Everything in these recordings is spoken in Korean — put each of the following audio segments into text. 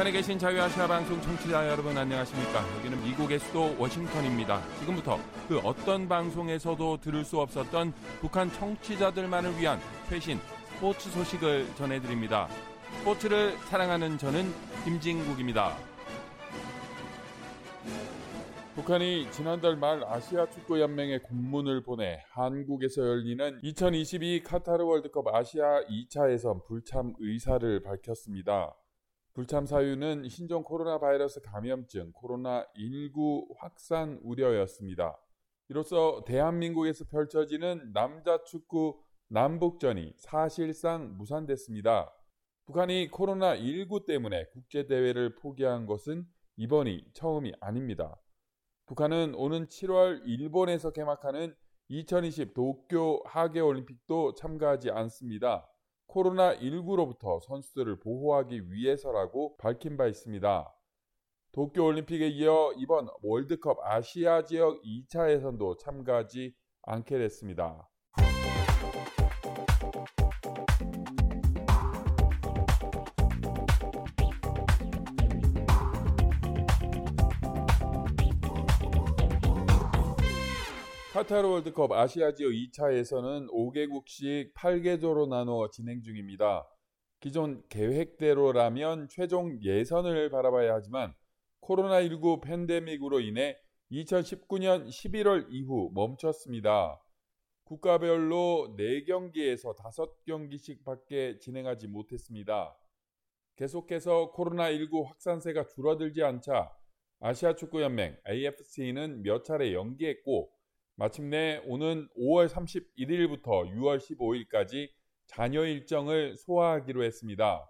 북한에 계신 자유아시아 방송 청취자 여러분 안녕하십니까? 여기는 미국의 수도 워싱턴입니다. 지금부터 그 어떤 방송에서도 들을 수 없었던 북한 청취자들만을 위한 최신 스포츠 소식을 전해드립니다. 스포츠를 사랑하는 저는 김진국입니다. 북한이 지난달 말 아시아 축구 연맹에 공문을 보내 한국에서 열리는 2022 카타르 월드컵 아시아 2차 예선 불참 의사를 밝혔습니다. 불참 사유는 신종 코로나 바이러스 감염증 코로나19 확산 우려였습니다. 이로써 대한민국에서 펼쳐지는 남자 축구 남북전이 사실상 무산됐습니다. 북한이 코로나19 때문에 국제대회를 포기한 것은 이번이 처음이 아닙니다. 북한은 오는 7월 일본에서 개막하는 2020 도쿄 하계올림픽도 참가하지 않습니다. 코로나19로부터 선수들을 보호하기 위해서라고 밝힌 바 있습니다. 도쿄올림픽에 이어 이번 월드컵 아시아 지역 2차 예선도 참가하지 않게 됐습니다. 카타르 월드컵 아시아 지역 2차에서는 5개국씩 8개조로 나누어 진행 중입니다. 기존 계획대로라면 최종 예선을 바라봐야 하지만 코로나19 팬데믹으로 인해 2019년 11월 이후 멈췄습니다. 국가별로 4경기에서 5경기씩 밖에 진행하지 못했습니다. 계속해서 코로나19 확산세가 줄어들지 않자 아시아축구연맹 AFC는 몇 차례 연기했고 마침내 오는 5월 31일부터 6월 15일까지 잔여 일정을 소화하기로 했습니다.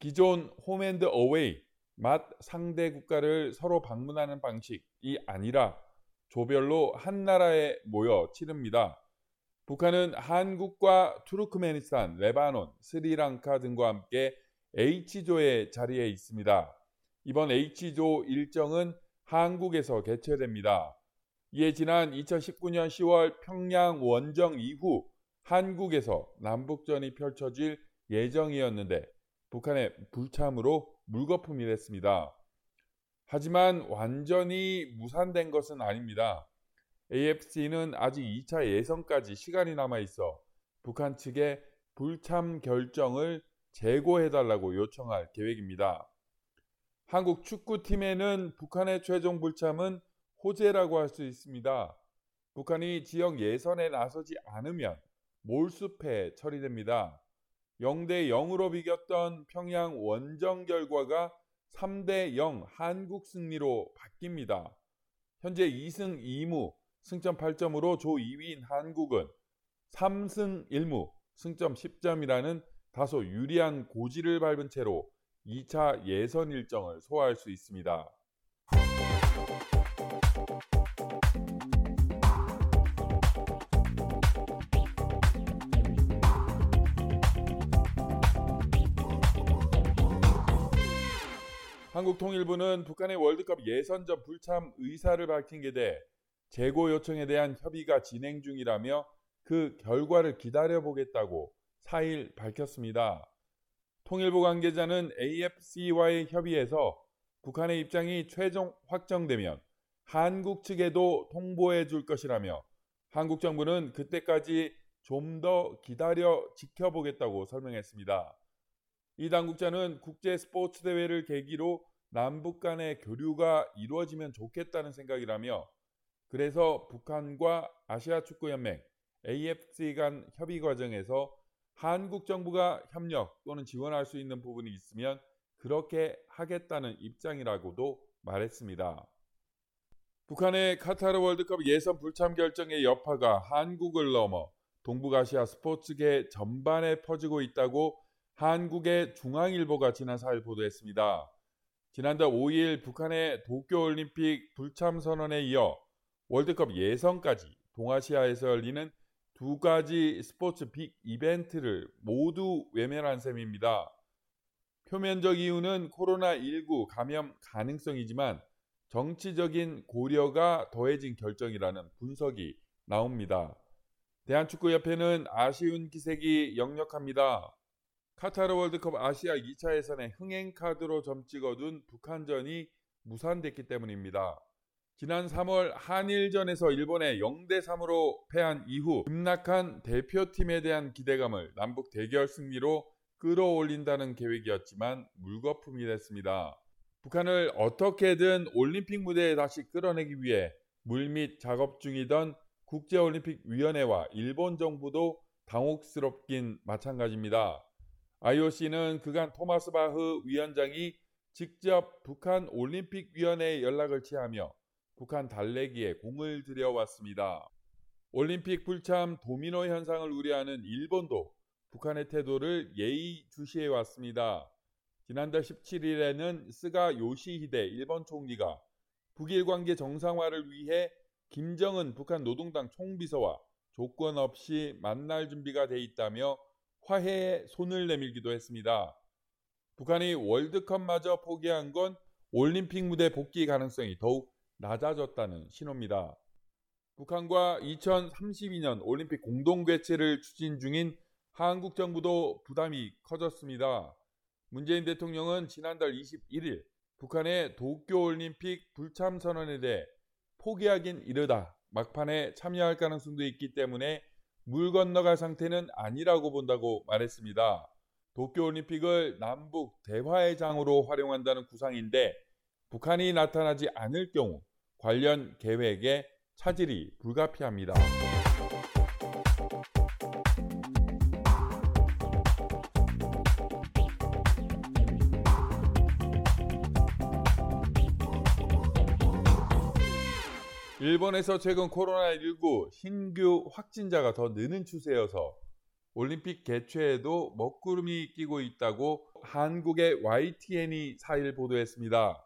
기존 홈앤드 어웨이 맛 상대 국가를 서로 방문하는 방식이 아니라 조별로 한 나라에 모여 치릅니다. 북한은 한국과 투르크메니스탄, 레바논, 스리랑카 등과 함께 H조의 자리에 있습니다. 이번 H조 일정은 한국에서 개최됩니다. 이에 지난 2019년 10월 평양 원정 이후 한국에서 남북전이 펼쳐질 예정이었는데 북한의 불참으로 물거품이 됐습니다. 하지만 완전히 무산된 것은 아닙니다. AFC는 아직 2차 예선까지 시간이 남아 있어 북한 측에 불참 결정을 재고해달라고 요청할 계획입니다. 한국 축구팀에는 북한의 최종 불참은 호재라고 할 수 있습니다. 북한이 지역 예선에 나서지 않으면 몰수패 처리됩니다. 0대 0으로 비겼던 평양 원정 결과가 3대 0 한국 승리로 바뀝니다. 현재 2승 2무 승점 8점으로 조 2위인 한국은 3승 1무 승점 10점이라는 다소 유리한 고지를 밟은 채로 2차 예선 일정을 소화할 수 있습니다. 한국통일부는 북한의 월드컵 예선전 불참 의사를 밝힌 게 돼 재고 요청에 대한 협의가 진행 중이라며 그 결과를 기다려보겠다고 4일 밝혔습니다. 통일부 관계자는 AFC와의 협의에서 북한의 입장이 최종 확정되면 한국 측에도 통보해 줄 것이라며 한국 정부는 그때까지 좀 더 기다려 지켜보겠다고 설명했습니다. 이 당국자는 국제 스포츠 대회를 계기로 남북 간의 교류가 이루어지면 좋겠다는 생각이라며 그래서 북한과 아시아 축구 연맹 AFC 간 협의 과정에서 한국 정부가 협력 또는 지원할 수 있는 부분이 있으면 그렇게 하겠다는 입장이라고도 말했습니다. 북한의 카타르 월드컵 예선 불참 결정의 여파가 한국을 넘어 동북아시아 스포츠계 전반에 퍼지고 있다고 한국의 중앙일보가 지난 4일 보도했습니다. 지난달 5일 북한의 도쿄올림픽 불참 선언에 이어 월드컵 예선까지 동아시아에서 열리는 두 가지 스포츠 빅 이벤트를 모두 외면한 셈입니다. 표면적 이유는 코로나19 감염 가능성이지만 정치적인 고려가 더해진 결정이라는 분석이 나옵니다. 대한축구협회는 아쉬운 기색이 역력합니다. 카타르 월드컵 아시아 2차 예선에 흥행 카드로 점 찍어둔 북한전이 무산됐기 때문입니다. 지난 3월 한일전에서 일본에 0대 3으로 패한 이후 급락한 대표팀에 대한 기대감을 남북 대결 승리로 끌어올린다는 계획이었지만 물거품이 됐습니다. 북한을 어떻게든 올림픽 무대에 다시 끌어내기 위해 물밑 작업 중이던 국제올림픽위원회와 일본 정부도 당혹스럽긴 마찬가지입니다. IOC는 그간 토마스 바흐 위원장이 직접 북한 올림픽위원회에 연락을 취하며 북한 달래기에 공을 들여왔습니다. 올림픽 불참 도미노 현상을 우려하는 일본도 북한의 태도를 예의주시해 왔습니다. 지난달 17일에는 스가 요시히데 일본 총리가 북일 관계 정상화를 위해 김정은 북한 노동당 총비서와 조건 없이 만날 준비가 돼 있다며 화해에 손을 내밀기도 했습니다. 북한이 월드컵마저 포기한 건 올림픽 무대 복귀 가능성이 더욱 낮아졌다는 신호입니다. 북한과 2032년 올림픽 공동 개최를 추진 중인 한국 정부도 부담이 커졌습니다. 문재인 대통령은 지난달 21일 북한의 도쿄 올림픽 불참 선언에 대해 포기하긴 이르다 막판에 참여할 가능성도 있기 때문에 물 건너갈 상태는 아니라고 본다고 말했습니다. 도쿄올림픽을 남북 대화의 장으로 활용한다는 구상인데 북한이 나타나지 않을 경우 관련 계획에 차질이 불가피합니다. 일본에서 최근 코로나19 신규 확진자가 더 느는 추세여서 올림픽 개최에도 먹구름이 끼고 있다고 한국의 YTN이 4일 보도했습니다.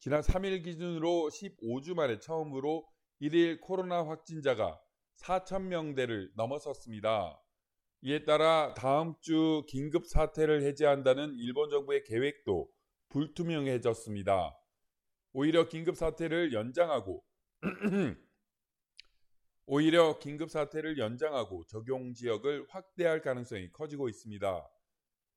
지난 3일 기준으로 15주 만에 처음으로 1일 코로나 확진자가 4천명대를 넘어섰습니다. 이에 따라 다음 주 긴급 사태를 해제한다는 일본 정부의 계획도 불투명해졌습니다. 오히려 긴급 사태를 연장하고 오히려 긴급 사태를 연장하고 적용 지역을 확대할 가능성이 커지고 있습니다.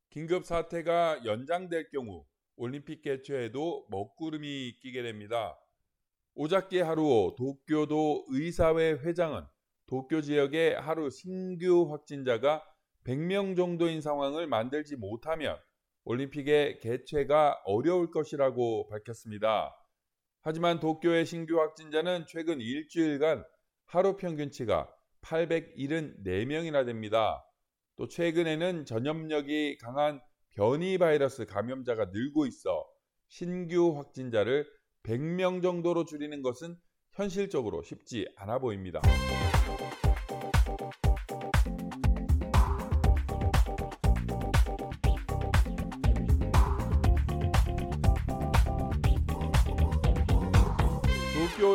긴급 사태가 연장될 경우 올림픽 개최에도 먹구름이 끼게 됩니다. 오작기 하루오 도쿄도 의사회 회장은 도쿄 지역에 하루 신규 확진자가 100명 정도인 상황을 만들지 못하면 올림픽의 개최가 어려울 것이라고 밝혔습니다. 하지만 도쿄의 신규 확진자는 최근 일주일간 하루 평균치가 874명이나 됩니다. 또 최근에는 전염력이 강한 변이 바이러스 감염자가 늘고 있어 신규 확진자를 100명 정도로 줄이는 것은 현실적으로 쉽지 않아 보입니다.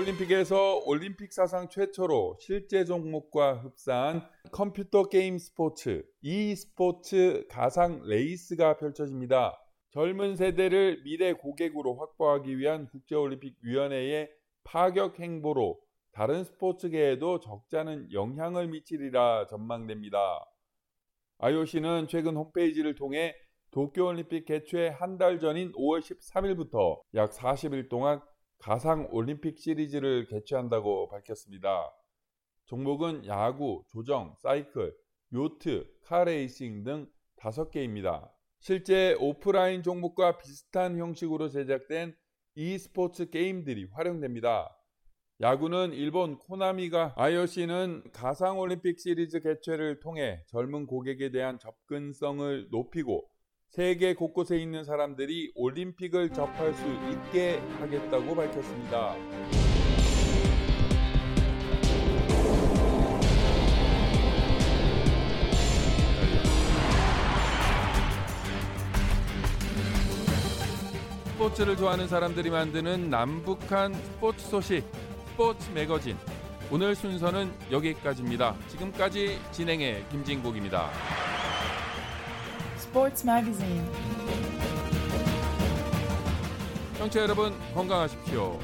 올림픽에서 올림픽 사상 최초로 실제 종목과 흡사한 컴퓨터 게임 스포츠, e스포츠 가상 레이스가 펼쳐집니다. 젊은 세대를 미래 고객으로 확보하기 위한 국제올림픽위원회의 파격 행보로 다른 스포츠계에도 적잖은 영향을 미치리라 전망됩니다. IOC는 최근 홈페이지를 통해 도쿄올림픽 개최 한 달 전인 5월 13일부터 약 40일 동안 가상 올림픽 시리즈를 개최한다고 밝혔습니다. 종목은 야구, 조정, 사이클, 요트, 카레이싱 등 5개입니다. 실제 오프라인 종목과 비슷한 형식으로 제작된 e스포츠 게임들이 활용됩니다. 야구는 일본 코나미가 IOC는 가상올림픽 시리즈 개최를 통해 젊은 고객에 대한 접근성을 높이고 세계 곳곳에 있는 사람들이 올림픽을 접할 수 있게 하겠다고 밝혔습니다. 스포츠를 좋아하는 사람들이 만드는 남북한 스포츠 소식 스포츠 매거진 오늘 순서는 여기까지입니다. 지금까지 진행의 김진국입니다. Sports Magazine. 청취자 여러분 건강하십시오.